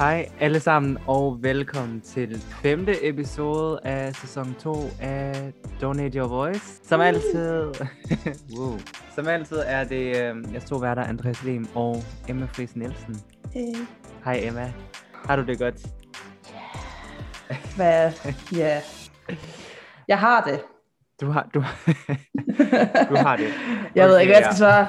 Hej alle sammen, og velkommen til femte episode af sæson 2 af Donate Your Voice. Som altid, wow. Som altid er det øh, jeg to værter, Andreas Lem og Emma Friis Nielsen. Hey. Hej Emma, har du det godt? Hvad? Ja. Jeg har det. Du har, du, du har det. Jeg ved Okay, ikke, hvad jeg skal svare.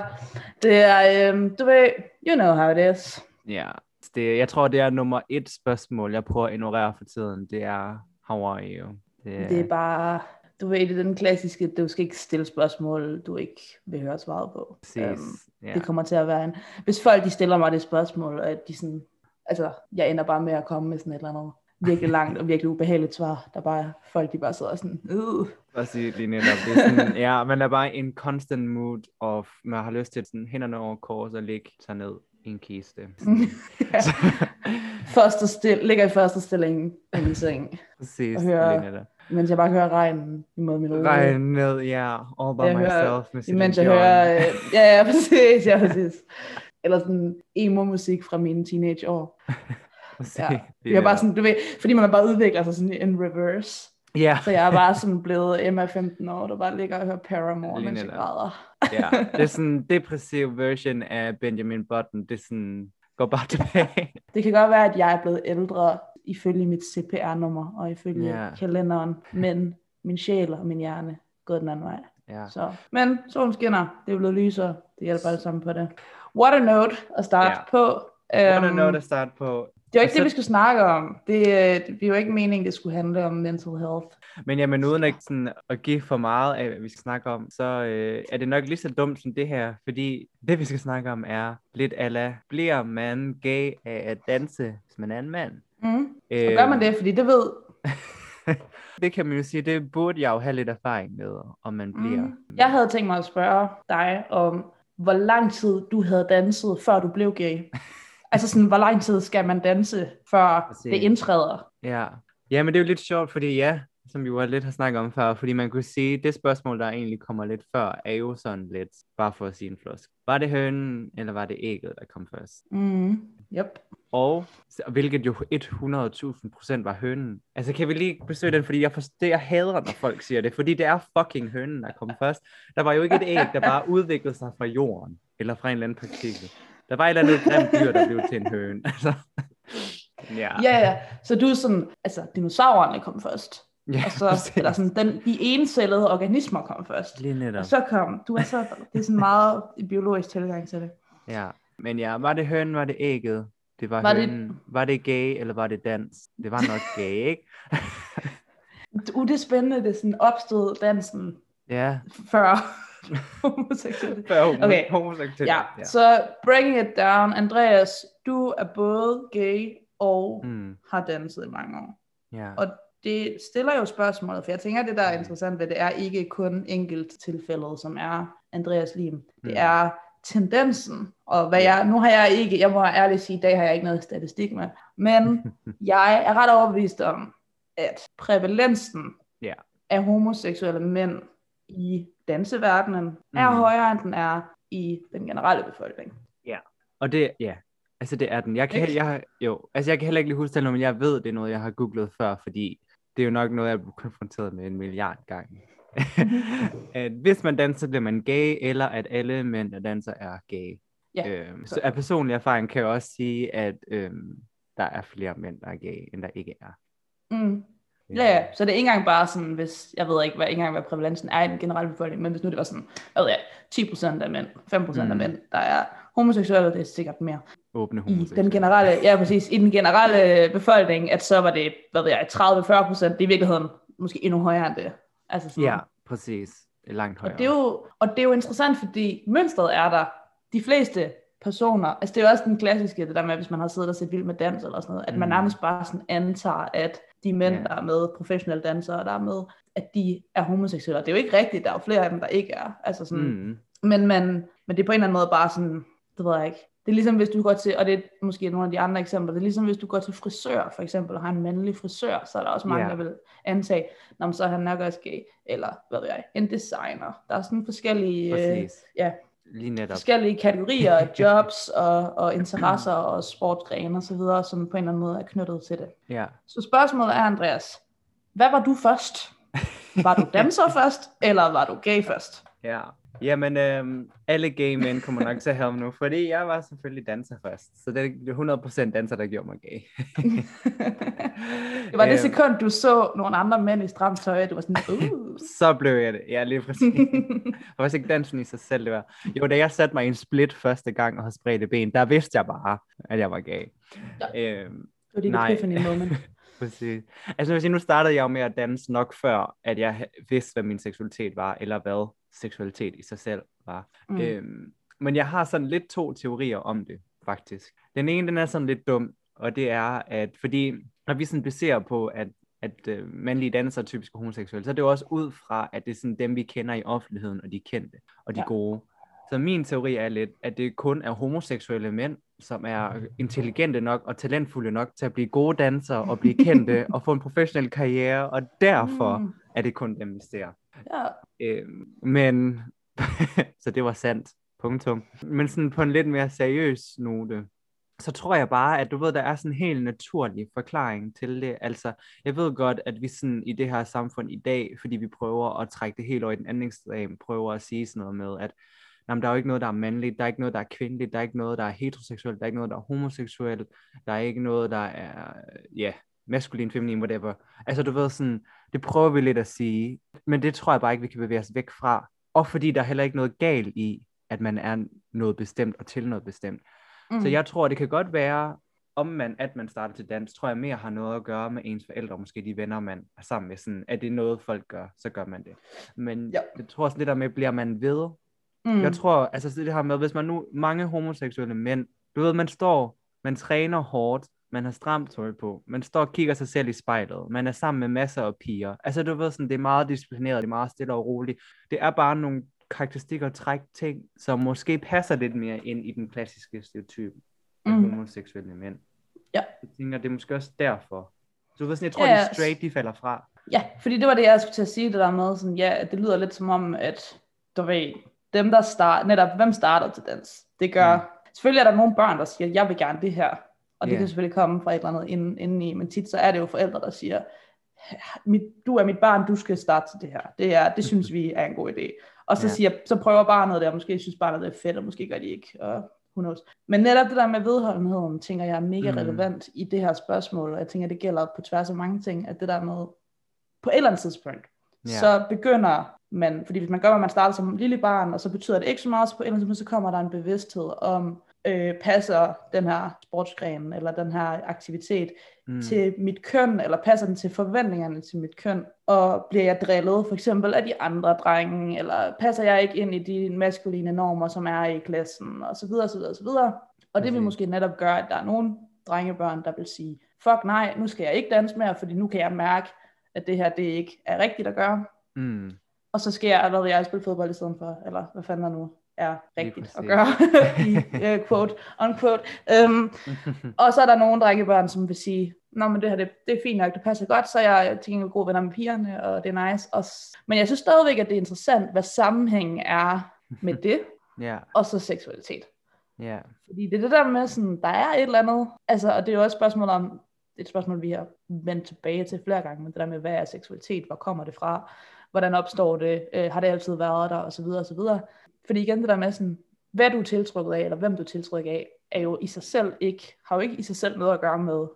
Det er, øhm, du ved, you know how it is. Ja, det, jeg tror, det er nummer et spørgsmål, jeg prøver at ignorere for tiden. Det er, how are you? Det, Det er bare, du ved, det er den klassiske, du skal ikke stille spørgsmål, du ikke vil høre svaret på. præcis. Øhm, ja. Det kommer til at være en... Hvis folk de stiller mig det spørgsmål, og at de sådan... Altså, jeg ender bare med at komme med sådan et eller andet virkelig langt og virkelig ubehageligt svar, der bare folk de bare sidder sådan, øh. Præcis, lige netop. Det er sådan, ja, man er bare i en constant mood of, man har lyst til sådan hænderne over kors og ligge sig ned en kiste. ja. første stil, ligger i første stilling i min seng, Præcis, Og høre lige netop. mens jeg bare hører regnen imod min hoved. Regn ned, ja, all by Jeg myself. hører- med Imens jeg Dion. hører, øh, ja, ja, præcis, ja, præcis. Eller sådan emo-musik fra mine teenageår. Ja. Jeg er bare sådan, du ved, fordi man bare udvikler sig sådan in reverse. Ja, Så jeg er bare sådan blevet Emma 15 år, der bare ligger og hører Paramore, mens jeg græder. Ja, det er sådan en depressiv version af Benjamin Button. Det er sådan, går bare tilbage. Det kan godt være, at jeg er blevet ældre ifølge mit CPR-nummer og ifølge Ja. kalenderen, men min sjæl og min hjerne er gået den anden vej. Ja. Så. Men solen skinner, det er blevet lysere, det hjælper alle sammen på det. What a note at starte Ja. på. What a Øhm, note at start på. Det var ikke Så- det, vi skulle snakke om. Det, det er jo ikke meningen, det skulle handle om mental health. Men jamen, uden ikke sådan at give for meget af, hvad vi skal snakke om, så øh, er det nok lige så dumt som det her, fordi det, vi skal snakke om, er lidt ala, bliver man gay af at danse, hvis man er en mand? Mm. Øh, Og gør man det, fordi det ved... det kan man jo sige, det burde jeg jo have lidt erfaring med, om man bliver. Mm. Jeg havde tænkt mig at spørge dig om, hvor lang tid du havde danset, før du blev gay. Altså sådan, hvor lang tid skal man danse, før Præcis. det indtræder? Ja. ja, men det er jo lidt sjovt, fordi ja, som vi jo lidt har snakket om før, fordi man kunne sige, det spørgsmål, der egentlig kommer lidt før, er jo sådan lidt, bare for at sige en flosk. Var det hønen, eller var det ægget, der kom først? Mm. Yep. Og hvilket jo 100.000 procent var hønen. Altså kan vi lige besøge den, fordi jeg, forstår, det, jeg hader, når folk siger det, fordi det er fucking hønen, der kom først. Der var jo ikke et æg, der bare udviklede sig fra jorden, eller fra en eller anden partikel. Der var et eller andet grimt dyr, der blev til en høne. Altså, ja. Ja, ja. Så du er sådan, altså dinosaurerne kom først. ja Og så, eller sådan, den, de encellede organismer kom først. Lige netop. Og så kom, du er så, det er sådan meget biologisk tilgang til det. Ja. Men ja, var det hønen, var det ægget? Det var, Var var det- hønen. Var det gay, eller var det dans? Det var nok gay, ikke? Uh, det er spændende, det er sådan opstod dansen ja. før homoseksualitet. Okay. homoseksualitet. Ja, så breaking it down. Andreas, du er både gay og Mm, har danset i mange år. ja. Og det stiller jo spørgsmålet, for jeg tænker, at det der er interessant ved det, er ikke kun enkelt tilfældet, som er Andreas Lim. Det Mm. er tendensen, og hvad jeg, nu har jeg ikke, jeg må ærligt sige, i dag har jeg ikke noget statistik med, men jeg er ret overbevist om, at prævalensen Ja. af homoseksuelle mænd i danseverdenen er Mm. højere, end den er i den generelle befolkning. Og det, ja, altså det er den. Jeg kan, jeg, jo, altså jeg kan heller ikke lige huske det, nu, men jeg ved, det er noget, jeg har googlet før, fordi det er jo nok noget, jeg er blevet konfronteret med en milliard gange. at hvis man danser, bliver man gay, eller at alle mænd, der danser, er gay. Ja, øhm, så af personlig erfaring kan jeg også sige, at øhm, der er flere mænd, der er gay, end der ikke er. Mm. Ja, ja, så det er ikke engang bare sådan, hvis, jeg ved ikke, hvad, ikke engang, hvad prævalensen er i den generelle befolkning, men hvis nu det var sådan, hvad ved jeg, 10% af mænd, 5% mm. af mænd, der er homoseksuelle, det er sikkert mere. Åbne I den generelle, ja præcis, i den generelle befolkning, at så var det, hvad ved jeg, 30-40%, det er i virkeligheden måske endnu højere end det. Altså sådan. Ja, præcis. Langt højere. Og det, er jo, og det er jo interessant, fordi mønstret er der. De fleste personer, altså det er jo også den klassiske, det der med, hvis man har siddet og set vild med dans eller sådan noget, at man Mm. nærmest bare sådan antager, at de mænd, Ja. der er med, professionelle dansere, der er med, at de er homoseksuelle. Og Det er jo ikke rigtigt, der er jo flere af dem, der ikke er. Altså sådan, Mm. men, man, men det er på en eller anden måde bare sådan, det ved jeg ikke. Det er ligesom hvis du går til, og det er måske nogle af de andre eksempler, det er ligesom hvis du går til frisør for eksempel, og har en mandlig frisør, så er der også mange, Ja. der vil antage, Nå, så er han nok også gay, eller hvad ved jeg, en designer. Der er sådan forskellige, øh, Præcis. ja. Lige netop. forskellige kategorier af jobs og, og interesser og sportsgrene og så videre, som på en eller anden måde er knyttet til det. Ja. Så spørgsmålet er, Andreas, hvad var du først? Var du danser først, eller var du gay først? Ja. Jamen, øhm, alle gay mænd kommer nok til at have nu, fordi jeg var selvfølgelig danser først. Så det er 100% danser, der gjorde mig gay. Det var det Øhm, sekund, du så nogle andre mænd i stramt tøj, du var sådan, uh. Så blev jeg det. Ja, lige præcis. var også ikke dansen i sig selv, det var. Jo, da jeg satte mig i en split første gang og havde spredt ben, der vidste jeg bare, at jeg var gay. Øhm, Det var epiphany moment. Præcis. Altså, jeg sige, nu startede jeg jo med at danse nok før, at jeg vidste, hvad min seksualitet var, eller hvad seksualitet i sig selv var. Mm. Øhm, men jeg har sådan lidt to teorier om det, faktisk. Den ene, den er sådan lidt dum, og det er, at fordi, når vi sådan baserer på, at at øh, mandlige dansere er typisk homoseksuelle, så er det jo også ud fra, at det er sådan dem, vi kender i offentligheden, og de kendte, og de ja. gode. Så min teori er lidt, at det kun er homoseksuelle mænd, som er intelligente nok og talentfulde nok til at blive gode dansere og blive kendte og få en professionel karriere, og derfor Mm. er det kun dem, vi ser. Ja. Øh, men, så det var sandt, punktum. Men sådan på en lidt mere seriøs note, så tror jeg bare, at du ved, der er sådan en helt naturlig forklaring til det. Altså, jeg ved godt, at vi sådan i det her samfund i dag, fordi vi prøver at trække det helt over i den anden ekstrem, prøver at sige sådan noget med, at jamen, der er jo ikke noget, der er mandligt, der er ikke noget, der er kvindeligt, der er ikke noget, der er heteroseksuelt, der er ikke noget, der er homoseksuelt, der er ikke noget, der er, ja, maskulin, feminin, whatever. Altså, du ved sådan, det prøver vi lidt at sige, men det tror jeg bare ikke, vi kan bevæge os væk fra. Og fordi der er heller ikke noget galt i, at man er noget bestemt og til noget bestemt. Mm. Så jeg tror, det kan godt være, om man, at man starter til dans, tror jeg mere har noget at gøre med ens forældre, måske de venner, man er sammen med. Sådan, at det er noget, folk gør, så gør man det. Men Ja. jeg tror også, det der med, bliver man ved? Mm. Jeg tror, altså det her med, hvis man nu, mange homoseksuelle mænd, du ved, man står, man træner hårdt, man har stramt tøj på, man står og kigger sig selv i spejlet, man er sammen med masser af piger. Altså du ved sådan, det er meget disciplineret, det er meget stille og roligt. Det er bare nogle karakteristikker og træk ting, som måske passer lidt mere ind i den klassiske stereotyp af Mm. homoseksuelle mænd. Ja. Jeg tænker, det er måske også derfor. Så du ved sådan, jeg tror, Ja, ja. de straight, de falder fra. Ja, fordi det var det, jeg skulle til at sige, det der med, sådan, ja, det lyder lidt som om, at du ved, dem der starter, netop hvem starter til dans, det gør, mm. selvfølgelig er der nogle børn, der siger, jeg vil gerne det her, og det Ja. kan selvfølgelig komme fra et eller andet inden, indeni, men tit så er det jo forældre, der siger, mit, du er mit barn, du skal starte til det her, det, er, det synes vi er en god idé, og så, Ja. siger, så prøver barnet det, og måske synes barnet det er fedt, og måske gør de ikke, og who knows. Men netop det der med vedholdenheden, tænker jeg er mega Mm. relevant i det her spørgsmål, og jeg tænker, det gælder på tværs af mange ting, at det der med, på et eller andet tidspunkt, Ja. så begynder man, fordi hvis man gør, at man starter som lille barn, og så betyder det ikke så meget, så på et eller andet tidspunkt, så kommer der en bevidsthed om, øh, passer den her sportsgren, eller den her aktivitet Mm. til mit køn, eller passer den til forventningerne til mit køn, og bliver jeg drillet for eksempel af de andre drenge, eller passer jeg ikke ind i de maskuline normer, som er i klassen, og så videre, så videre, så videre. Og det vil Præcis. måske netop gøre, at der er nogle drengebørn, der vil sige, fuck nej, nu skal jeg ikke danse mere, fordi nu kan jeg mærke, at det her, det ikke er rigtigt at gøre. Mm. Og så skal jeg, ved jeg, spille fodbold i stedet for, eller hvad fanden der nu er rigtigt at gøre, i uh, quote, unquote. Um, og så er der nogle drengebørn, som vil sige, Nå, men det her, det, det er fint nok, det passer godt, så er jeg til gengæld gode venner med pigerne, og det er nice. Og, men jeg synes stadigvæk, at det er interessant, hvad sammenhængen er med det, Ja, og så seksualitet. ja. Fordi det er det der med, sådan, der er et eller andet, altså, og det er jo også et spørgsmål om, det er et spørgsmål, vi har vendt tilbage til flere gange, men det der med, hvad er seksualitet, hvor kommer det fra, hvordan opstår det, øh, har det altid været der, og så Fordi igen, det der med sådan, hvad du er tiltrukket af, eller hvem du er tiltrukket af, er jo i sig selv ikke, har jo ikke i sig selv noget at gøre med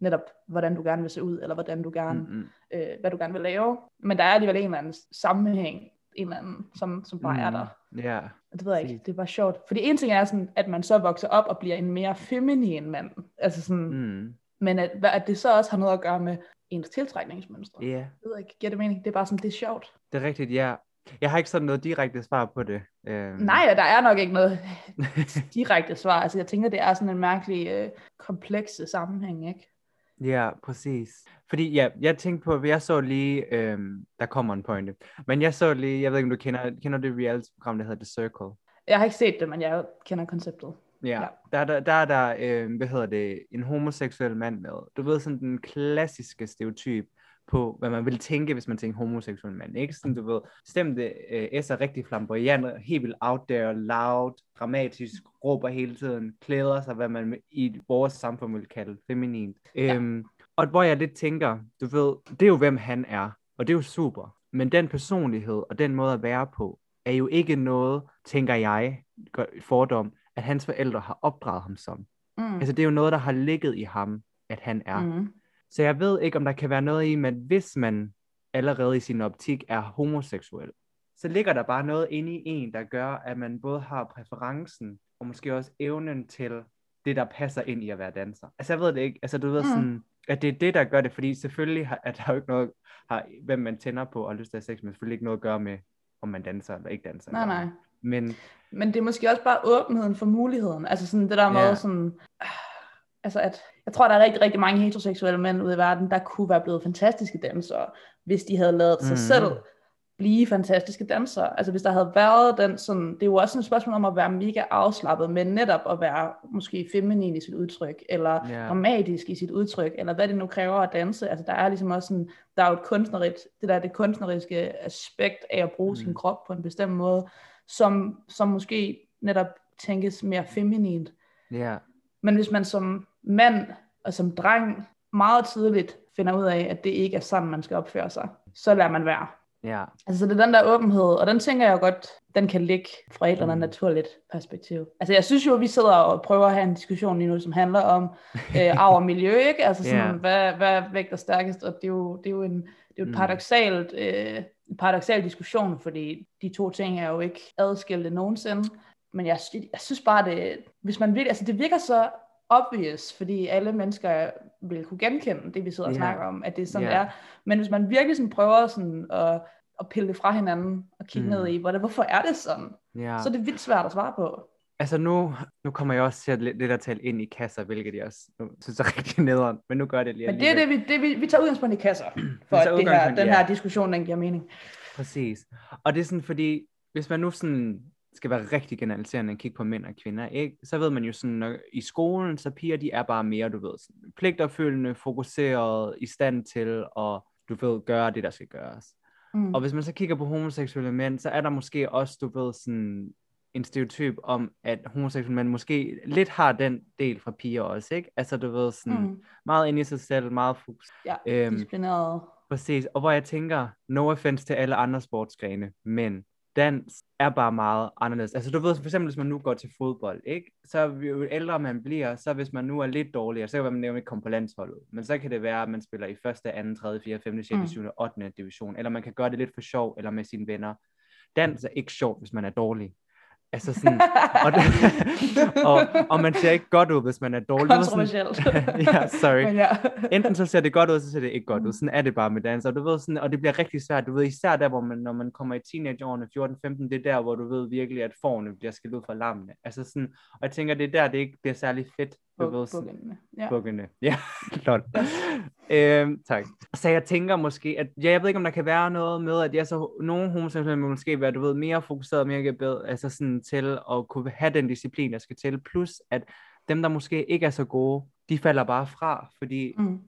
netop, hvordan du gerne vil se ud, eller hvordan du gerne, mm. Mm-mm. øh, hvad du gerne vil lave. Men der er alligevel en eller anden sammenhæng, en eller anden, som, som bare mm. er der. Ja, Og Det ved jeg ikke, det er bare sjovt. Fordi en ting er sådan, at man så vokser op og bliver en mere feminin mand. Altså sådan, mm. Men at, at det så også har noget at gøre med ens tiltrækningsmønstre. ja. Jeg ved ikke, giver det mening? Det er bare sådan, det er sjovt. Det er rigtigt, ja. Jeg har ikke sådan noget direkte svar på det. Øhm, Nej, der er nok ikke noget direkte svar. Altså jeg tænker, det er sådan en mærkelig øh, komplekse sammenhæng, ikke? Ja, præcis. Fordi ja, jeg tænkte på, jeg så lige, øhm, der kommer en pointe, men jeg så lige, jeg ved ikke, om du kender, kender det reality-program, der hedder The Circle? Jeg har ikke set det, men jeg kender konceptet. Ja, Ja. Der, er der, der er der, øh, hvad hedder det, en homoseksuel mand med. Du ved, sådan den klassiske stereotyp på, hvad man ville tænke, hvis man tænkte homoseksuel mand. Ikke? Sådan, du ved, stemte øh, S er rigtig flamboyant, helt vildt out there, loud, dramatisk, råber hele tiden, klæder sig, hvad man i vores samfund vil kalde feminint. Ja. Øhm, og hvor jeg lidt tænker, du ved, det er jo hvem han er, og det er jo super. Men den personlighed og den måde at være på, er jo ikke noget, tænker jeg, fordom, at hans forældre har opdraget ham som. Mm. Altså det er jo noget, der har ligget i ham, at han er. Mm. Så jeg ved ikke, om der kan være noget i, at hvis man allerede i sin optik er homoseksuel, så ligger der bare noget inde i en, der gør, at man både har præferencen, og måske også evnen til det, der passer ind i at være danser. Altså jeg ved det ikke, altså du ved mm. sådan, at det er det, der gør det, fordi selvfølgelig har, at der jo ikke noget, har, hvem man tænder på og lyst til at sex, men selvfølgelig ikke noget at gøre med, om man danser eller ikke danser. Nej, nej. Men, men det er måske også bare åbenheden for muligheden. Altså sådan det der med ja. sådan, altså at, jeg tror, der er rigtig, rigtig mange heteroseksuelle mænd ude i verden, der kunne være blevet fantastiske dansere, hvis de havde lavet sig mm. selv blive fantastiske dansere. Altså hvis der havde været den sådan, det er jo også et spørgsmål om at være mega afslappet, men netop at være måske feminin i sit udtryk, eller yeah. dramatisk i sit udtryk, eller hvad det nu kræver at danse. Altså der er ligesom også sådan, der er jo et kunstnerisk, det der det kunstneriske aspekt af at bruge mm. sin krop på en bestemt måde, som, som måske netop tænkes mere feminint. Yeah. Men hvis man som mand og som dreng meget tidligt finder ud af, at det ikke er sådan, man skal opføre sig, så lader man være. Ja. Altså det er den der åbenhed, og den tænker jeg godt, den kan ligge fra et eller andet mm. naturligt perspektiv. Altså jeg synes jo, at vi sidder og prøver at have en diskussion lige nu, som handler om øh, arv og miljø, ikke? Altså sådan, yeah. hvad, hvad vægter stærkest, og det er jo, det er jo en, det er jo et mm. paradoxalt, øh, en paradoxal diskussion, fordi de to ting er jo ikke adskilte nogensinde. Men jeg, jeg synes bare, det, hvis man vil, altså det virker så obvious, fordi alle mennesker vil kunne genkende det, vi sidder og yeah. snakker om, at det er sådan, yeah. er. Men hvis man virkelig sådan prøver sådan at, at pille det fra hinanden og kigge mm. ned i, hvordan, hvorfor er det sådan, yeah. så er det vildt svært at svare på. Altså nu, nu kommer jeg også til at lidt, at tale ind i kasser, hvilket jeg også nu, synes er rigtig nederen, men nu gør det lige Men det er det, vi, det, vi, vi tager udgangspunkt i kasser, for at det her, den her ja. diskussion, den giver mening. Præcis. Og det er sådan, fordi hvis man nu sådan skal være rigtig generaliserende at kigge på mænd og kvinder, ikke? så ved man jo sådan, når, i skolen, så piger de er bare mere, du ved, sådan, pligtopfølgende, fokuseret, i stand til at, du ved, gøre det, der skal gøres. Mm. Og hvis man så kigger på homoseksuelle mænd, så er der måske også, du ved, sådan en stereotyp om, at homoseksuelle mænd måske lidt har den del fra piger også, ikke? Altså, du ved, sådan mm. meget ind i sig selv, meget fokus. Ja, øhm, disciplineret. Præcis, og hvor jeg tænker, no offense til alle andre sportsgrene, men dans er bare meget anderledes. Altså du ved, for eksempel hvis man nu går til fodbold, ikke? så jo ældre man bliver, så hvis man nu er lidt dårligere, så kan man nævne ikke komme på landsholdet. Men så kan det være, at man spiller i første, anden, tredje, fjerde, femte, sjette, syvende, ottende division, eller man kan gøre det lidt for sjov, eller med sine venner. Dans er ikke sjovt, hvis man er dårlig. Altså sådan, og, det, og, og man ser ikke godt ud, hvis man er dårlig. Kontroversielt. ja, sorry. Men ja. Enten så ser det godt ud, så ser det ikke godt ud. Sådan er det bare med dans. Og, du ved, sådan, og det bliver rigtig svært. Du ved, især der, hvor man, når man kommer i teenageårene, 14-15, det er der, hvor du ved virkelig, at forne bliver skilt ud fra lammene. Altså sådan, og jeg tænker, det er der, det ikke bliver særlig fedt. Du ved, sådan, ja. Bukkene. Ja, klart. Øhm, tak. Så jeg tænker måske, at ja, jeg ved ikke, om der kan være noget med, at jeg så, nogle homoseksuelle måske være, du ved, mere fokuseret, mere bedre, altså sådan til at kunne have den disciplin, der skal til. Plus, at dem, der måske ikke er så gode, de falder bare fra, fordi mm.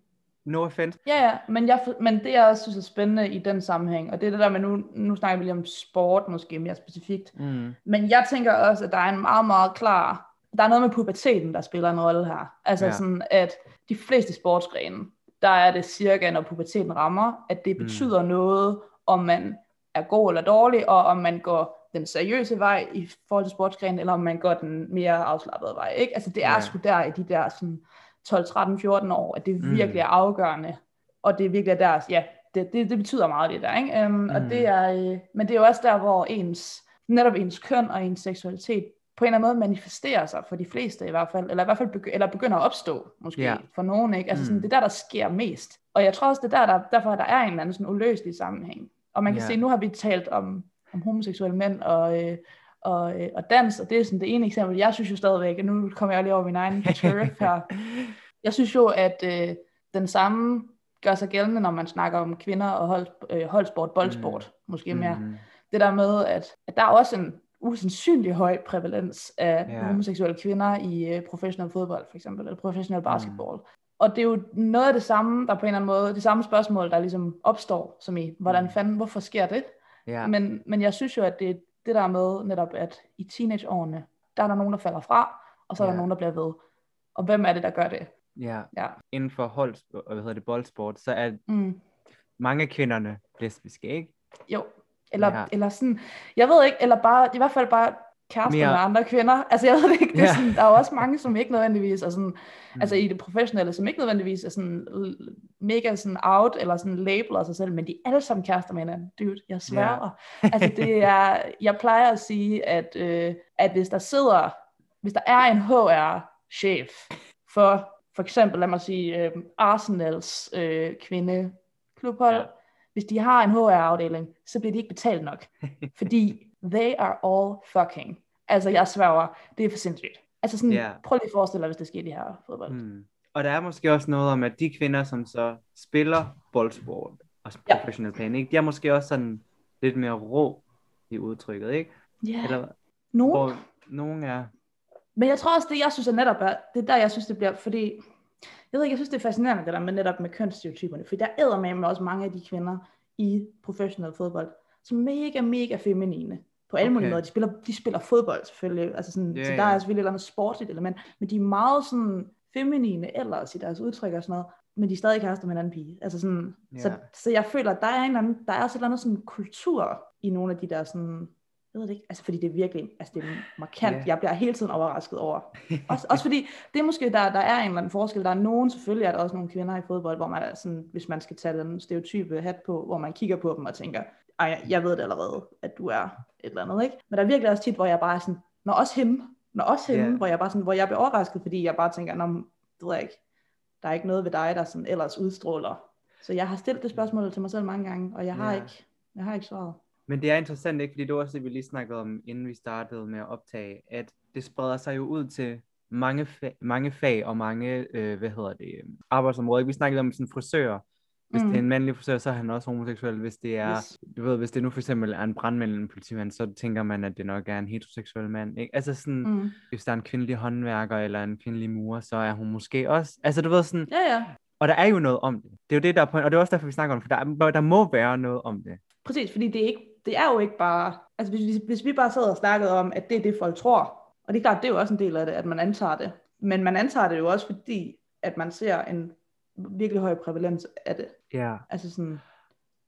No offense. Ja, ja, men, jeg, men det jeg også synes er spændende i den sammenhæng, og det er det der med, nu, nu snakker vi lige om sport måske mere specifikt, mm. men jeg tænker også, at der er en meget, meget klar, der er noget med puberteten, der spiller en rolle her. Altså ja. sådan, at de fleste sportsgrene, der er det cirka, når puberteten rammer, at det mm. betyder mm. noget, om man er god eller dårlig, og om man går den seriøse vej i forhold til sportsgrenen, eller om man går den mere afslappede vej. Ikke? Altså det er ja. sgu der i de der sådan 12, 13, 14 år, at det mm. virkelig er afgørende, og det er virkelig der, ja, det, det, det betyder meget det der, ikke? Um, mm. og det er, øh, men det er jo også der, hvor ens, netop ens køn og ens seksualitet på en eller anden måde manifesterer sig for de fleste i hvert fald, eller i hvert fald begy- eller begynder at opstå, måske yeah. for nogen, ikke? Altså mm. sådan, det er der, der sker mest. Og jeg tror også, det er der, der derfor der er en eller anden sådan uløselig sammenhæng. Og man kan yeah. se, nu har vi talt om, om homoseksuelle mænd og, øh, og, øh, og dans, og det er sådan det ene eksempel. Jeg synes jo stadigvæk, og nu kommer jeg lige over min egen turf her. Jeg synes jo, at øh, den samme gør sig gældende, når man snakker om kvinder og hold, øh, holdsport, boldsport, mm. måske mere. Mm. Det der med, at, at der er også en usandsynlig høj prævalens af yeah. homoseksuelle kvinder i øh, professionel fodbold, for eksempel, eller professionel mm. basketball. Mm. og det er jo noget af det samme, der på en eller anden måde, det samme spørgsmål, der ligesom opstår, som i, hvordan fanden, hvorfor sker det? Ja. Men, men jeg synes jo, at det er det der med netop, at i teenageårene, der er der nogen, der falder fra, og så er Ja. der nogen, der bliver ved. Og hvem er det, der gør det? ja. Ja. Inden for hold, hvad hedder det, boldsport, så er Mm. mange af kvinderne lesbiske, ikke? Jo, eller, Ja. ja. eller sådan, jeg ved ikke, eller bare, i hvert fald bare kærester Mere- med andre kvinder. Altså jeg ved det ikke, det er Ja. sådan, der er jo også mange, som ikke nødvendigvis er sådan, Mm. altså i det professionelle, som ikke nødvendigvis er sådan mega sådan out, eller sådan labeler sig selv, men de er alle sammen kærester med hinanden. Dude, jeg sværger. Altså det er, jeg plejer at sige, at, øh, at hvis der sidder, hvis der er en HR-chef for, for eksempel, lad mig sige, øh, Arsenals øh, kvindeklubhold, Ja. Ja. hvis de har en HR-afdeling, så bliver de ikke betalt nok. Fordi they are all fucking. Altså jeg sværger, det er for sindssygt. Altså sådan, Ja. prøv lige at forestille dig, hvis det sker i de her fodbold. Mm. Og der er måske også noget om, at de kvinder, som så spiller boldsport og Ja. professionel plan, ikke? de er måske også sådan lidt mere rå i udtrykket, ikke? Yeah. Eller Nogen, hvor nogen er... Men jeg tror også, det jeg synes er netop er, det er der, jeg synes, det bliver, fordi, jeg ved ikke, jeg synes, det er fascinerende, det der med netop med kønsstereotyperne, fordi der er med også mange af de kvinder i professionel fodbold, som mega, mega feminine på alle okay. mulige måder. De spiller, de spiller fodbold selvfølgelig, altså sådan, Ja, så der ja. er selvfølgelig et eller andet sportsligt element, men de er meget sådan feminine ellers i deres udtryk og sådan noget, men de er stadig kærester med en anden pige. Altså sådan, så, Ja. så jeg føler, at der er, en eller anden, der er også et eller andet sådan kultur i nogle af de der sådan, jeg ved det ikke, altså fordi det er virkelig, altså det er markant, Ja. jeg bliver hele tiden overrasket over. Også, også fordi, det er måske, der, der er en eller anden forskel, der er nogen, selvfølgelig er der også nogle kvinder i fodbold, hvor man er sådan, hvis man skal tage den stereotype hat på, hvor man kigger på dem og tænker, ej, jeg- ved det allerede, at du er et eller andet, ikke? Men der er virkelig også tit, hvor jeg bare er sådan, når også hende, når også hende, Ja. hvor jeg bare sådan, hvor jeg bliver overrasket, fordi jeg bare tænker, nå, det ved jeg ikke, der er ikke noget ved dig, der sådan ellers udstråler. Så jeg har stillet det spørgsmål til mig selv mange gange, og jeg har Ja. ikke, jeg har ikke svaret. Men det er interessant, ikke? Fordi det var også det, vi lige snakkede om, inden vi startede med at optage, at det spreder sig jo ud til mange, fa- mange fag og mange, øh, hvad hedder det, øh, arbejdsområder. Vi snakkede om sådan frisør. Hvis mm. Mm. det er en mandlig frisør, så er han også homoseksuel. Hvis det er, Yes. du ved, hvis det nu for eksempel er en brandmand eller en politimand, så tænker man, at det nok er en heteroseksuel mand. Ikke? Altså sådan, mm. Mm. hvis der er en kvindelig håndværker eller en kvindelig murer, så er hun måske også, altså du ved sådan, Ja, ja. og der er jo noget om det. Det er jo det, der er point, og det er også derfor, vi snakker om det, for der, er- der må være noget om det. Præcis, fordi det er, ikke, det er jo ikke bare, altså hvis, hvis, vi bare sidder og snakkede om, at det er det, folk tror, og det er klart, det er jo også en del af det, at man antager det, men man antager det jo også, fordi at man ser en virkelig høj prævalens af det. Ja. Altså sådan,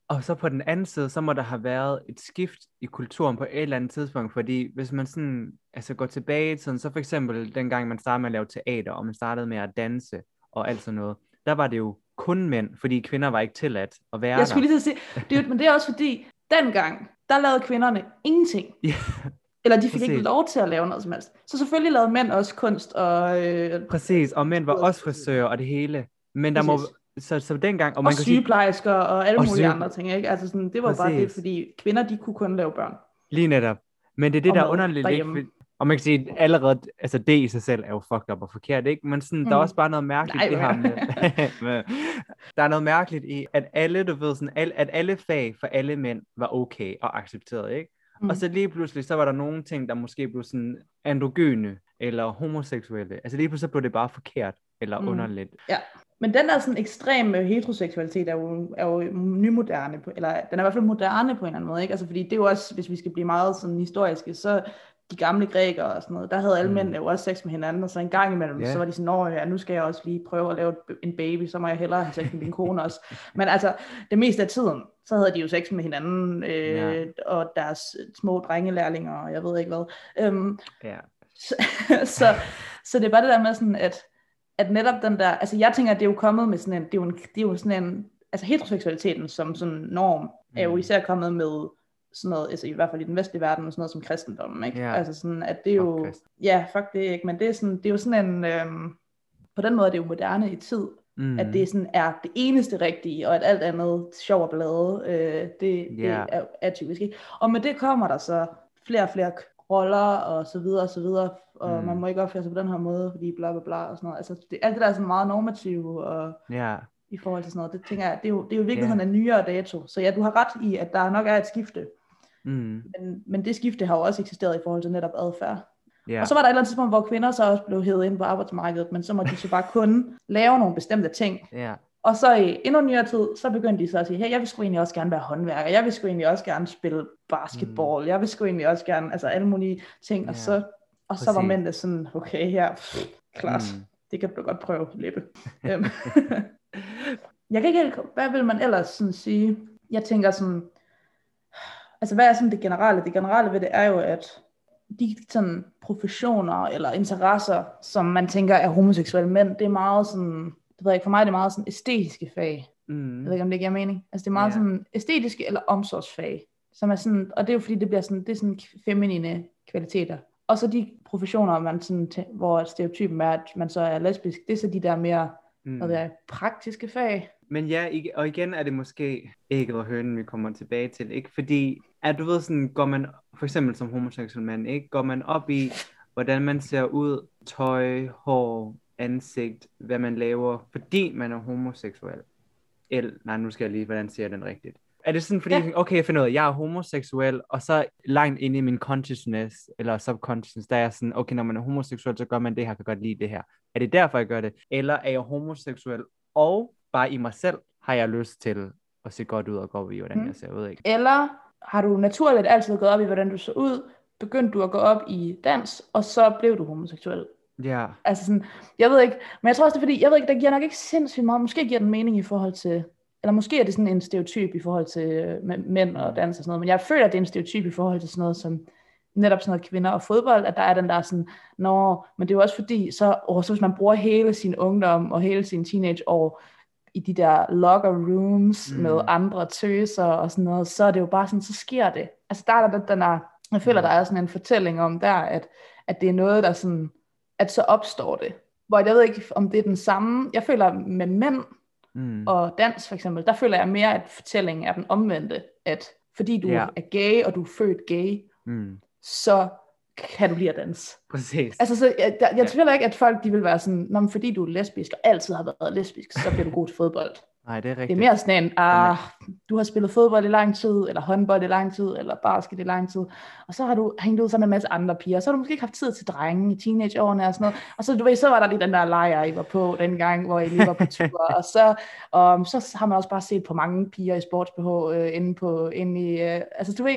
Og så på den anden side, så må der have været et skift i kulturen på et eller andet tidspunkt, fordi hvis man sådan, altså går tilbage i tiden, så for eksempel dengang man startede med at lave teater, og man startede med at danse og alt sådan noget, der var det jo kun mænd, fordi kvinder var ikke tilladt at være jeg skulle der. lige at sige, det men det er også fordi, dengang, der lavede kvinderne ingenting. Ja. Eller de fik ikke Præcis. lov til at lave noget som helst. Så selvfølgelig lavede mænd også kunst og, øh, Præcis, og mænd var også frisører og det hele. Men der må, Præcis. så, så dengang, og og man sige, sygeplejersker og alle Og mulige syge- andre ting. Ikke? Altså sådan, det var bare det, Præcis. fordi kvinder, de kunne kun lave børn. lige netop, men det er det, Og der er underligt, ikke? Og man kan sige, at allerede, altså det i sig selv er jo fucked up og forkert, ikke? Men sådan, mm. der er Mm. også bare noget mærkeligt Nej, i ham. med, der er noget mærkeligt i, at alle, du ved, sådan, al, at alle fag for alle mænd var okay og accepteret, ikke? Mm. Og så lige pludselig, så var der nogle ting, der måske blev sådan androgyne eller homoseksuelle. Altså lige pludselig blev det bare forkert eller mm. Underligt. Men den der sådan ekstreme heteroseksualitet er jo, er jo nymoderne, på, eller den er i hvert fald moderne på en eller anden måde, ikke? Altså fordi det er jo også, hvis vi skal blive meget sådan historiske, så de gamle grækere og sådan noget, der havde alle Mm. mændene jo også sex med hinanden, og så en gang imellem, yeah. så var de sådan, ja, nu skal jeg også lige prøve at lave en baby, så må jeg hellere have sex med min kone også. Men altså, det meste af tiden, så havde de jo sex med hinanden, øh, Ja. og deres små drengelærlinger, og jeg ved ikke hvad. Øhm, Ja. så, så, så det er bare det der med sådan, at, at netop den der, altså jeg tænker, at det er jo kommet med sådan en, det er jo, en, det er jo sådan en, altså heteroseksualiteten som sådan norm, er jo Mm. især kommet med sådan noget, altså i hvert fald i den vestlige verden, sådan noget som kristendommen, ikke? Ja. Altså sådan, at det er jo, kristen. ja, fuck det ikke, men det er, sådan, det er jo sådan en, øhm, på den måde er det jo moderne i tid, Mm. at det sådan er det eneste rigtige, og at alt andet sjov og blade, øh, det, Ja. det er, er typisk ikke. Og med det kommer der så flere og flere roller, og så videre, og så videre, og Mm. man må ikke opføre sig på den her måde, fordi bla bla bla, og sådan noget. Altså, det, alt det der er sådan meget normativt, og Ja. i forhold til sådan noget, det tænker jeg, det er jo, det er jo i virkeligheden en nyere dato. Så ja, du har ret i, at der nok er et skifte, Mm. men, men det skifte har jo også eksisteret i forhold til netop adfærd. Ja. Og så var der et eller andet tidspunkt, hvor kvinder så også blev hævet ind på arbejdsmarkedet, men så måtte de så bare kun lave nogle bestemte ting. Ja. Og så i endnu nyere tid, så begyndte de så at sige, hey, jeg vil sgu egentlig også gerne være håndværker, jeg vil sgu egentlig også gerne spille basketball, mm. jeg vil sgu egentlig også gerne, altså alle mulige ting, ja. og så, og så var mændene sådan, okay her, pff, klart, mm. Det kan du godt prøve, Lippe. Øhm, jeg kan ikke helt, hvad vil man ellers sådan sige? Jeg tænker sådan, altså hvad er sådan det generelle? Det generelle ved det er jo, at de sådan professioner eller interesser, som man tænker er homoseksuelle mænd, det er meget sådan, det ved jeg ikke, for mig er det meget sådan æstetiske fag. Mm. Jeg ved ikke, om det giver mening. Altså det er meget Ja. sådan æstetiske eller omsorgsfag, som er sådan, og det er jo fordi, det bliver sådan, det er sådan feminine kvaliteter. Og så de professioner, man sådan, hvor stereotypen er, at man så er lesbisk, det er så de der mere, Mm. hvad ved jeg, praktiske fag. Men ja, ikke, og igen er det måske ægget og hønen, vi kommer tilbage til, ikke? Fordi, at du ved sådan, går man, for eksempel som homoseksuel mand, ikke? Går man op i, hvordan man ser ud, tøj, hår, ansigt, hvad man laver, fordi man er homoseksuel. Eller, nej, nu skal jeg lige, hvordan siger jeg den rigtigt? Er det sådan, fordi, Ja. okay, jeg finder ud af, jeg er homoseksuel, og så langt inde i min consciousness, eller subconsciousness, der er sådan, okay, når man er homoseksuel, så gør man det her, kan godt lide det her. Er det derfor, jeg gør det? Eller er jeg homoseksuel, og bare i mig selv har jeg lyst til at se godt ud og gå op i, hvordan Mm. jeg ser ud, ikke? Eller har du naturligt altid gået op i, hvordan du så ud, begyndte du at gå op i dans, og så blev du homoseksuel. Ja, Altså sådan, jeg ved ikke, men jeg tror også, det er fordi, jeg ved ikke, der giver nok ikke sindssygt meget, måske giver den mening i forhold til, eller måske er det sådan en stereotyp i forhold til øh, mænd og dans og sådan noget, men jeg føler, at det er en stereotyp i forhold til sådan noget som, netop sådan noget kvinder og fodbold, at der er den der sådan, nå, men det er jo også fordi, så, åh, så hvis man bruger hele sin ungdom og hele sin teenageår i de der locker rooms mm. Med andre tøser og sådan noget, så er det jo bare sådan, så sker det. Altså der er der den der, jeg føler, Mm. der er sådan en fortælling om der, at, at det er noget, der sådan, at så opstår det. Hvor jeg ved ikke, om det er den samme, jeg føler med mænd mm. og dans for eksempel, der føler jeg mere, at fortællingen er den omvendte, at fordi du Ja. er gay, og du er født gay, Mm. så kan du lide at danse. præcis. Altså, så jeg, jeg, jeg Ja. tvivler ikke, at folk de vil være sådan, Nå, men fordi du er lesbisk, og altid har været lesbisk, så bliver du god til fodbold. Nej, det er Det rigtigt. er mere sådan en, ah, du har spillet fodbold i lang tid, eller håndbold i lang tid, eller basket i lang tid, og så har du hængt ud sammen med en masse andre piger, så har du måske ikke haft tid til drenge i teenageårene og sådan noget, og så, du ved, så var der lige den der lejr, I var på dengang, hvor I lige var på tur, og så, um, så har man også bare set på mange piger i sports-BH øh, inde, på, inde i, øh, altså du ved,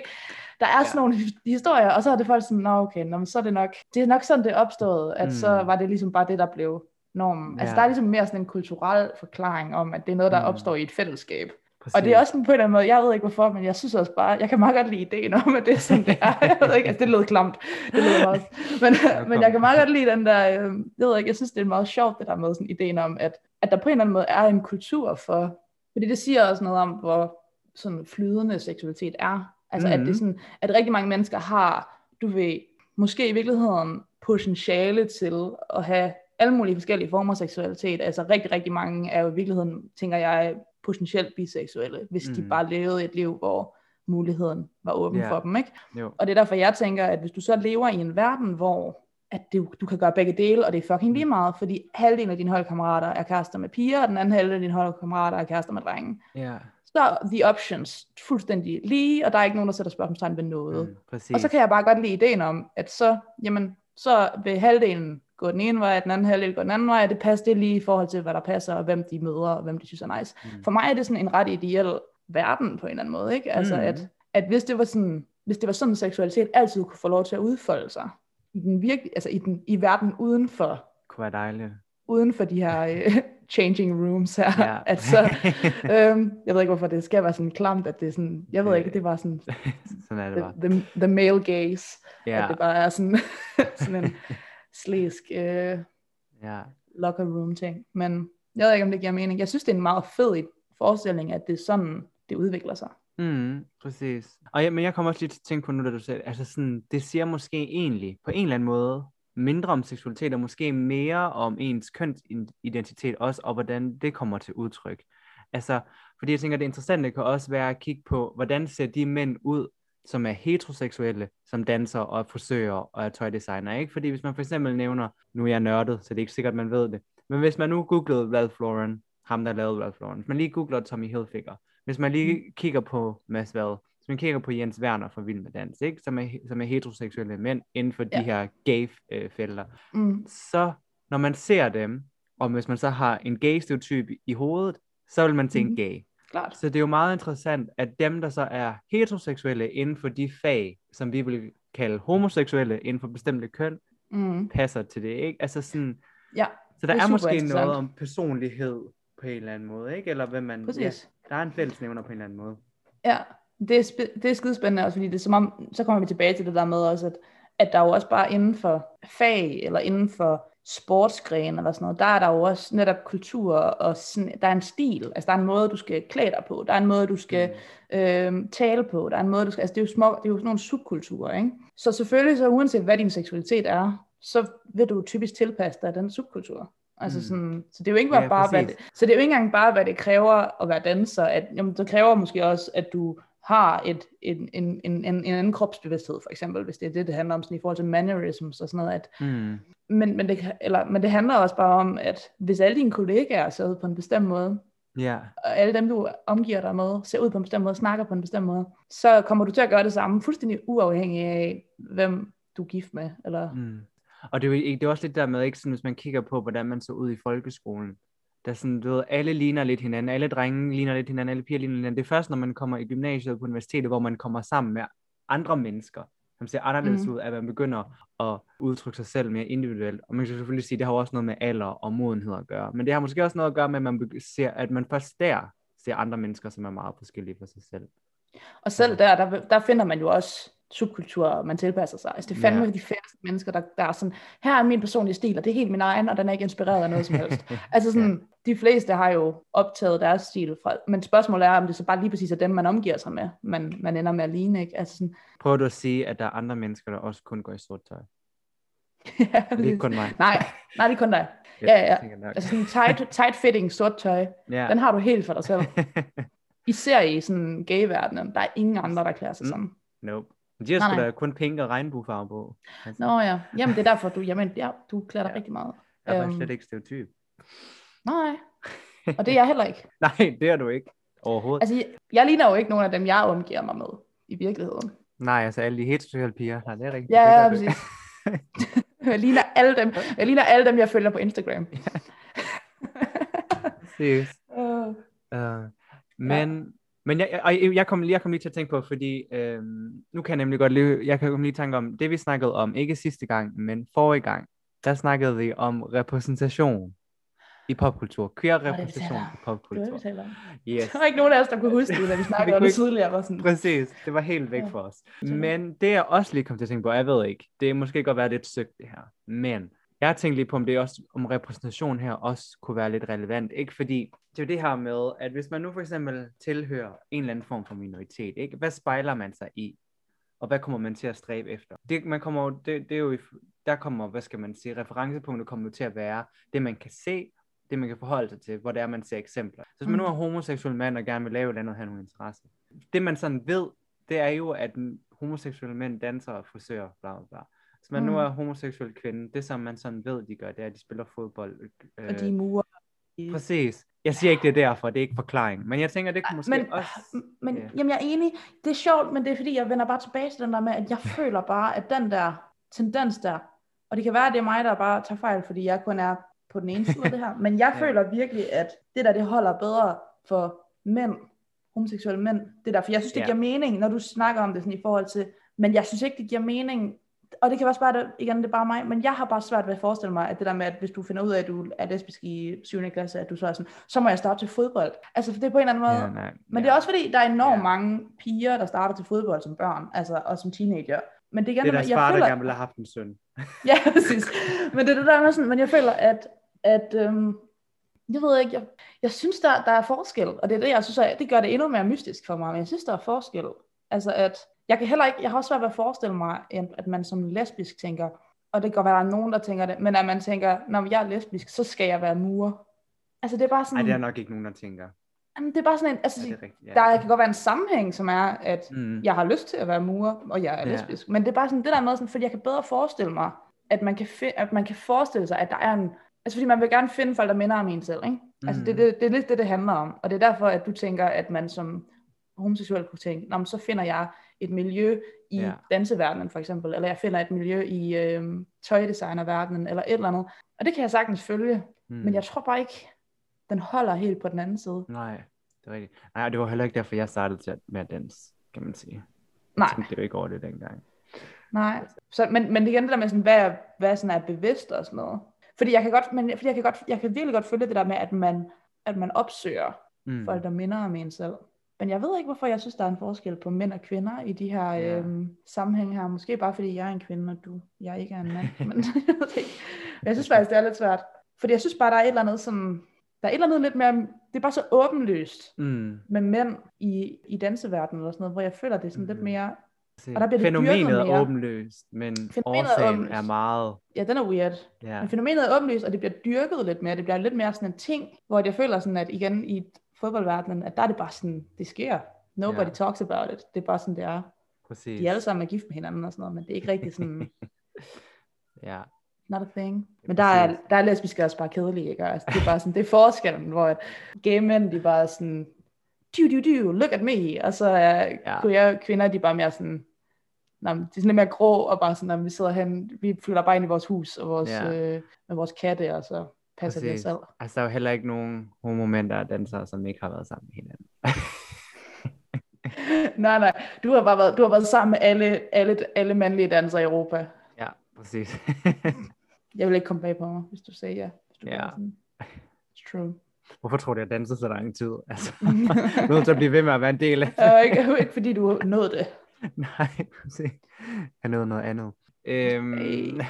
der er sådan Ja. nogle hi- historier, og så er det folk sådan, nå okay, nå, så er det nok, det er nok sådan, det opstået, at mm. så var det ligesom bare det, der blev normen. Altså Ja. der er ligesom mere sådan en kulturel forklaring om, at det er noget, der Mm. opstår i et fællesskab. præcis. Og det er også sådan på en eller anden måde, jeg ved ikke hvorfor, men jeg synes også bare, jeg kan meget godt lide ideen om, at det er sådan, det er. Jeg ved ikke, altså det lød klamt. Det lød også. Men, men jeg kan meget godt lide den der, øh, jeg ved ikke, jeg synes det er meget sjovt, det der med sådan ideen om, at, at der på en eller anden måde er en kultur for, fordi det siger også noget om, hvor sådan flydende seksualitet er. Altså mm-hmm. at det er sådan, at rigtig mange mennesker har, du ved, måske i virkeligheden potentiale til at have alle mulige forskellige former af seksualitet. Altså rigtig, rigtig mange er jo i virkeligheden, tænker jeg, potentielt biseksuelle, hvis mm. de Mm. bare levede et liv, hvor muligheden var åben Ja. for dem. Ikke? Jo. Og det er derfor, jeg tænker, at hvis du så lever i en verden, hvor at du, du kan gøre begge dele, og det er fucking lige meget, fordi halvdelen af dine holdkammerater er kærester med piger, og den anden halvdel af dine holdkammerater er kærester med drenge. Ja, Så the options fuldstændig lige, og der er ikke nogen, der sætter spørgsmålstegn ved noget. mm, præcis. Og så kan jeg bare godt lide ideen om, at så, jamen, så vil halvdelen gå den ene vej, og den anden halvdel gå den anden vej, og det passer det lige i forhold til, hvad der passer, og hvem de møder, og hvem de synes er nice. Mm. For mig er det sådan en ret ideel verden på en eller anden måde, ikke? Altså, Mm. at, at hvis det var sådan, hvis det var sådan, seksualitet altid kunne få lov til at udfolde sig, i den virkelig, altså i, den, i verden uden for, kunne være dejligt. uden for de her øh, changing rooms her, Ja. at så, øhm, jeg ved ikke, hvorfor det skal være sådan klamt, at det er sådan, jeg ved ikke, det var sådan, Sådan er det the, bare. the, the male gaze, Ja, at det bare er sådan, sådan en slæsk øh, ja. locker room ting. Men jeg ved ikke, om det giver mening. Jeg synes, det er en meget fed forestilling, at det er sådan, det udvikler sig. Mm, præcis. Og ja, men jeg kommer også lige til at tænke på nu, da du sagde, altså sådan, det siger måske egentlig på en eller anden måde mindre om seksualitet, og måske mere om ens kønsidentitet også, og hvordan det kommer til udtryk. Altså, fordi jeg tænker, det interessante kan også være at kigge på, hvordan ser de mænd ud, som er heteroseksuelle, som danser og er frisører og er tøjdesigner, ikke? Fordi hvis man for eksempel nævner, nu er jeg nørdet, så det er ikke sikkert, man ved det, men hvis man nu googlede Ralph Lauren, ham der lavede Ralph Lauren, hvis man lige googler Tommy Hilfiger, hvis man lige kigger på Mads Vad, hvis man kigger på Jens Werner fra Vild med Dans, ikke? Som, er, som er heteroseksuelle mænd inden for ja. de her gay-fælder, Mm. så når man ser dem, og hvis man så har en gay-stereotyp i hovedet, så vil man tænke Mhm. gay. Klart. Så det er jo meget interessant, at dem, der så er heteroseksuelle inden for de fag, som vi vil kalde homoseksuelle inden for bestemte køn, Mm. passer til det, ikke? Altså sådan, Ja, så der er er, måske noget om personlighed på en eller anden måde, ikke? Eller hvad man, præcis. ja, der er en fællesnævner på en eller anden måde. Ja, det er, sp- det er skidespændende også, fordi det er som om, så kommer vi tilbage til det der med også, at, at der er jo også bare inden for fag, eller inden for sportsgren eller sådan noget, der er der jo også netop kultur, og sådan, der er en stil, altså der er en måde, du skal klæde dig på, der er en måde, du skal øh, tale på, der er en måde, du skal, altså det er jo, små, det er jo sådan nogle subkulturer, ikke? Så selvfølgelig, så uanset hvad din seksualitet er, så vil du typisk tilpasse dig den subkultur. Altså Mm. sådan, så det er jo ikke Ja, bare, hvad det, så det er jo ikke engang bare, hvad det kræver at være danser, at, jamen, det kræver måske også, at du har et, en, en, en, en, en anden kropsbevidsthed, for eksempel, hvis det er det, det handler om, sådan i forhold til mannerisms og sådan noget, at, Mm. men, men, det, eller, men det handler også bare om, at hvis alle dine kollegaer ser ud på en bestemt måde, Ja, og alle dem, du omgiver dig med, ser ud på en bestemt måde, snakker på en bestemt måde, så kommer du til at gøre det samme, fuldstændig uafhængig af, hvem du er gift med, eller mm. Og det er, jo, det er også lidt der med, ikke, sådan, hvis man kigger på, hvordan man så ud i folkeskolen, der sådan, du ved, alle ligner lidt hinanden, alle drenge ligner lidt hinanden, alle piger ligner hinanden. Det er først, når man kommer i gymnasiet og på universitetet, hvor man kommer sammen med andre mennesker, som ser anderledes mm. ud, at man begynder at udtrykke sig selv mere individuelt. Og man kan selvfølgelig sige, at det har også noget med alder og modenhed at gøre. Men det har måske også noget at gøre med, at man ser, at man først der ser andre mennesker, som er meget forskellige fra sig selv. Og selv der, der, der finder man jo også subkulturer, man tilpasser sig. Altså det er fandme Ja. ja. de færreste mennesker, der, der er sådan, her er min personlige stil, og det er helt min egen, og den er ikke inspireret af noget som helst. Altså sådan, de fleste har jo optaget deres stil fra, men spørgsmålet er, om det så bare lige præcis er dem, man omgiver sig med, man, man ender med at ligne, ikke? Altså sådan, Prøver du at sige, at der er andre mennesker, der også kun går i sort tøj? ja, Det er kun mig. Nej, nej, det er kun dig. Ja, ja. nok. Altså sådan tight, tight fitting sort tøj, ja. den har du helt for dig selv. Især i sådan gay-verdenen, der er ingen andre, der klæder sig Mm. sådan. Nope. Men De har sgu da kun pink og regnbuefarve på. Altså, Nå ja, jamen det er derfor, du, jamen, ja, du klæder dig Ja. rigtig meget. jeg er øhm. slet ikke stereotyp. Nej, og det er jeg heller ikke. Nej, det er du ikke. Overhovedet. Altså, jeg, jeg ligner jo ikke nogen af dem, jeg omgiver mig med i virkeligheden. Nej, altså alle de heteroseksuelle piger. Nej, det er rigtigt. Ja, ja, præcis. jeg ligner alle dem, jeg ligner alle dem, jeg følger på Instagram. Seriøst. Uh, Uh, men, men jeg, jeg, jeg, kom, jeg kom lige til at tænke på, fordi øhm, nu kan jeg nemlig godt lige, jeg kan komme lige tænke om, det vi snakkede om, ikke sidste gang, men forrige gang, der snakkede vi om repræsentation i popkultur. Queer det, repræsentation i det var det, popkultur. taler om. Yes. Der var ikke nogen af os, der kunne huske det, da vi snakkede om det tidligere. Var sådan, Præcis, det var helt væk Ja. for os. Men det jeg også lige kom til at tænke på, jeg ved ikke, det er måske godt være lidt søgt det her, men jeg har tænkt lige på, om det også, om repræsentation her også kunne være lidt relevant, ikke? Fordi det er jo det her med, at hvis man nu for eksempel tilhører en eller anden form for minoritet, ikke? Hvad spejler man sig i? Og hvad kommer man til at stræbe efter? Det, man kommer, det, det er jo, der kommer, hvad skal man sige, referencepunktet kommer til at være det, man kan se, det man kan forholde sig til, hvor det er, man ser eksempler. Så hvis man nu er homoseksuel mand og gerne vil lave et eller andet, have nogle interesse. Det man sådan ved, det er jo, at en homoseksuelle mænd danser og frisører, bla bla bla. Hvis man mm. nu er homoseksuel kvinde, det som man sådan ved, de gør, det er, at de spiller fodbold. Øh, og de murer. Præcis. Jeg siger ikke, det er derfor, det er ikke forklaring. Men jeg tænker, det kunne måske men, også... men ja. jamen, jeg er enig. Det er sjovt, men det er fordi, jeg vender bare tilbage til den der med, at jeg føler bare, at den der tendens der, og det kan være, at det er mig, der bare tager fejl, fordi jeg kun er på den ene side af det her, men jeg Ja. føler virkelig, at det der, det holder bedre for mænd, homoseksuelle mænd, det der, for jeg synes, det Ja. giver mening, når du snakker om det sådan i forhold til, men jeg synes ikke, det giver mening, og det kan også bare, igen, det er bare mig, men jeg har bare svært ved at forestille mig, at det der med, at hvis du finder ud af, at du er lesbisk i 7. klasse, at du så er sådan, så må jeg starte til fodbold. Altså, for det er på en eller anden måde, Ja, nej, men ja. det er også fordi, der er enormt ja. mange piger, der starter til fodbold som børn, altså, og som teenager. Men det er igen, Det er deres jeg far, føler, der gerne ville have haft en søn. Ja, præcis. Men det er det der med sådan, men jeg føler, at, at øhm, jeg ved ikke, jeg, jeg synes, der, der er forskel, og det er det, jeg synes, at det gør det endnu mere mystisk for mig, men jeg synes, der er forskel. Altså, at jeg kan heller ikke, jeg har også svært ved at forestille mig, at man som lesbisk tænker, og det kan godt være, at der er nogen, der tænker det, men at man tænker, når jeg er lesbisk, så skal jeg være mur. Altså, det er bare sådan, Nej, det er nok ikke nogen, der tænker. jamen, det er bare sådan en, altså, Ja, rigtigt. Ja. der kan godt være en sammenhæng, som er, at Mm. jeg har lyst til at være murer, og jeg er Ja. lesbisk. Men det er bare sådan det der med, sådan, fordi jeg kan bedre forestille mig, at man kan, fi- at man kan forestille sig, at der er en... Altså fordi man vil gerne finde folk, der minder om en selv, ikke? Altså det, det, det er lidt det, det handler om. Og det er derfor, at du tænker, at man som homoseksuel ting, Nå, men så finder jeg et miljø i Ja. danseverdenen for eksempel, eller jeg finder et miljø i øh, tøjdesignerverdenen, eller et eller andet. Og det kan jeg sagtens følge, Mm. men jeg tror bare ikke, den holder helt på den anden side. Nej, det er rigtigt. Nej, det var heller ikke derfor, jeg startede med at danse, kan man sige. Jeg Nej, tænkte jo ikke over det dengang. nej. Så, men, men igen det der med, sådan, hvad, hvad sådan er bevidst og sådan noget. Fordi jeg kan godt, men, fordi jeg kan godt, jeg kan virkelig godt følge det der med, at man, at man opsøger Mm. folk, der minder om en selv. Men jeg ved ikke, hvorfor jeg synes, der er en forskel på mænd og kvinder i de her Ja. øhm, sammenhæng her. Måske bare fordi jeg er en kvinde, og du, jeg ikke er en mand. Men jeg, ved det ikke. Men jeg synes faktisk, det er lidt svært. Fordi jeg synes bare, der er et eller andet som... Der er et eller andet lidt mere... Det er bare så åbenlyst Mm. med mænd i, i danseverdenen eller sådan noget, hvor jeg føler, det er sådan lidt Mhm. mere... Se, Og der bliver det Fænomenet dyrket er åbenløst, men Fænomenet er årsagen åbenlyst. er meget... Ja, den er weird. Ja. Men fænomenet er åbenlyst, og det bliver dyrket lidt mere. Det bliver lidt mere sådan en ting, hvor jeg føler sådan, at igen i fodboldverdenen, at der er det bare sådan, det sker. Nobody ja. talks about it. Det er bare sådan, det er. Præcis. De alle sammen er gift med hinanden og sådan noget, men det er ikke rigtig sådan, Ja. not a thing. Men der er, der er lesbiske også bare kedelige, ikke? Altså, det er bare sådan, det er forskellen, hvor at gay mænd, de bare sådan, du, du, du, look at me, og så er Ja. ja. kvinder, de bare mere sådan, men de er sådan lidt mere grå, og bare sådan, når vi sidder hen, vi flytter bare ind i vores hus, og vores, ja. øh, med vores katte, og så passer det Præcis. selv. Altså, der er jo heller ikke nogen homomænd, der er dansere, som ikke har været sammen med hinanden. nej, nej, du har bare været, du har været sammen med alle, alle, alle mandlige dansere i Europa. ja, præcis. Jeg vil ikke komme bag på mig, hvis du sagde ja. Hvis du Ja. Sådan. It's true. Hvorfor tror du, jeg dansede så lang tid? Altså, nødt til at blive ved med at være en del af det. Ikke, ikke fordi du nåede det. Nej, præcis. Jeg nåede noget andet. Øhm, Hey.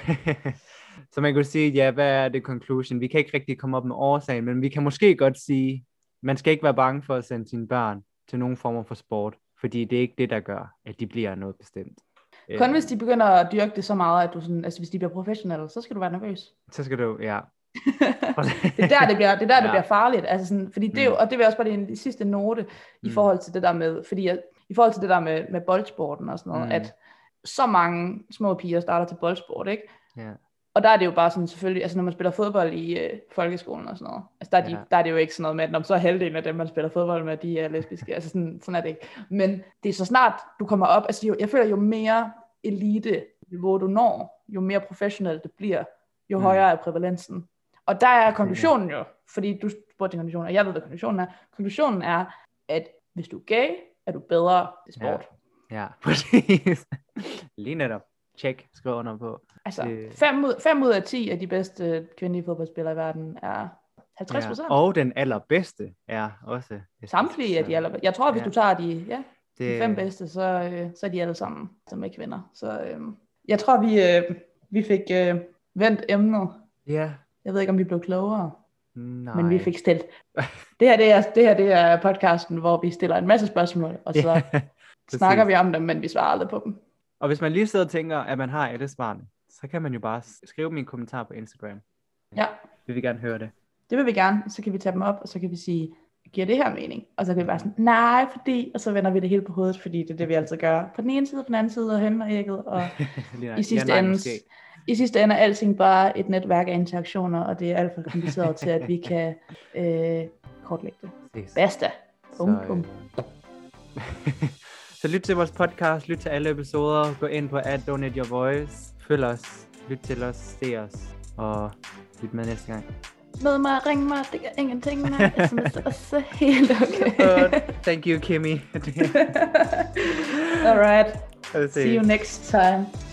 Så man kunne sige, ja, hvad er det conclusion? Vi kan ikke rigtig komme op med årsagen, men vi kan måske godt sige, man skal ikke være bange for at sende sine børn til nogen former for sport, fordi det er ikke det, der gør, at de bliver noget bestemt. Kun Øhm, hvis de begynder at dyrke det så meget, at du sådan, altså hvis de bliver professionelle, så skal du være nervøs. Så skal du, ja. det er der, det bliver, det er der, det Ja. bliver farligt. Altså sådan, fordi det er jo, Mm. og det vil også bare en sidste note i Mm. forhold til det der med, fordi jeg, i forhold til det der med, med boldsporten og sådan noget, Mm. at så mange små piger starter til boldsport, ikke? ja. Og der er det jo bare sådan selvfølgelig, altså når man spiller fodbold i øh, folkeskolen og sådan noget, altså der er, de, Ja. der er det jo ikke sådan noget med, at når så er halvdelen af dem, man spiller fodbold med, de er lesbiske, altså sådan, sådan er det ikke. Men det er så snart du kommer op, altså jo, jeg føler jo mere elite niveau du når, jo mere professionelt det bliver, jo Mm. højere er prævalensen. Og der er konklusionen jo, fordi du spurgte til konklusionen, og jeg ved, hvad konklusionen er. Konklusionen er, at hvis du er gay, er du bedre til sport. Ja, præcis. Lige netop. Check, skriv under på. Altså, Det- 5 ud, fem ud af 10 af de bedste kvindelige fodboldspillere i verden er 50 procent. Ja. Og den allerbedste er også. Samtlige af de aller, Jeg tror, hvis Ja. du tager de, ja, de det, fem bedste, så, øh, så er de alle sammen, som er kvinder. Så øh, jeg tror, vi, øh, vi fik øh, vendt emnet. Ja, Jeg ved ikke, om vi blev klogere, nej. men vi fik stillet. Det her, det er, det her det er podcasten, hvor vi stiller en masse spørgsmål, og så ja, snakker vi om dem, men vi svarer aldrig på dem. Og hvis man lige sidder og tænker, at man har alle svarene, så kan man jo bare skrive en kommentar på Instagram. Ja, Vi vil gerne høre det. det vil vi gerne. Så kan vi tage dem op, og så kan vi sige, giver det her mening? Og så kan vi bare sådan, nej, fordi, og så vender vi det hele på hovedet, fordi det er det, vi altid gør. På den ene side, på den anden side, og hen og ægget, og i sidste, nej, ende, i sidste ende er alting bare et netværk af interaktioner, og det er alt for kompliceret til, at vi kan øh, kortlægge det. Basta. Bum, bum. så lyt til vores podcast, lyt til alle episoder, gå ind på at donate your voice, følg os, lyt til os, se os, og lyt med næste gang. Med mig, ring mig, det gør ingenting, nej, sms er også helt okay. Uh, thank you, Kimmy. Alright, Vi see you next time.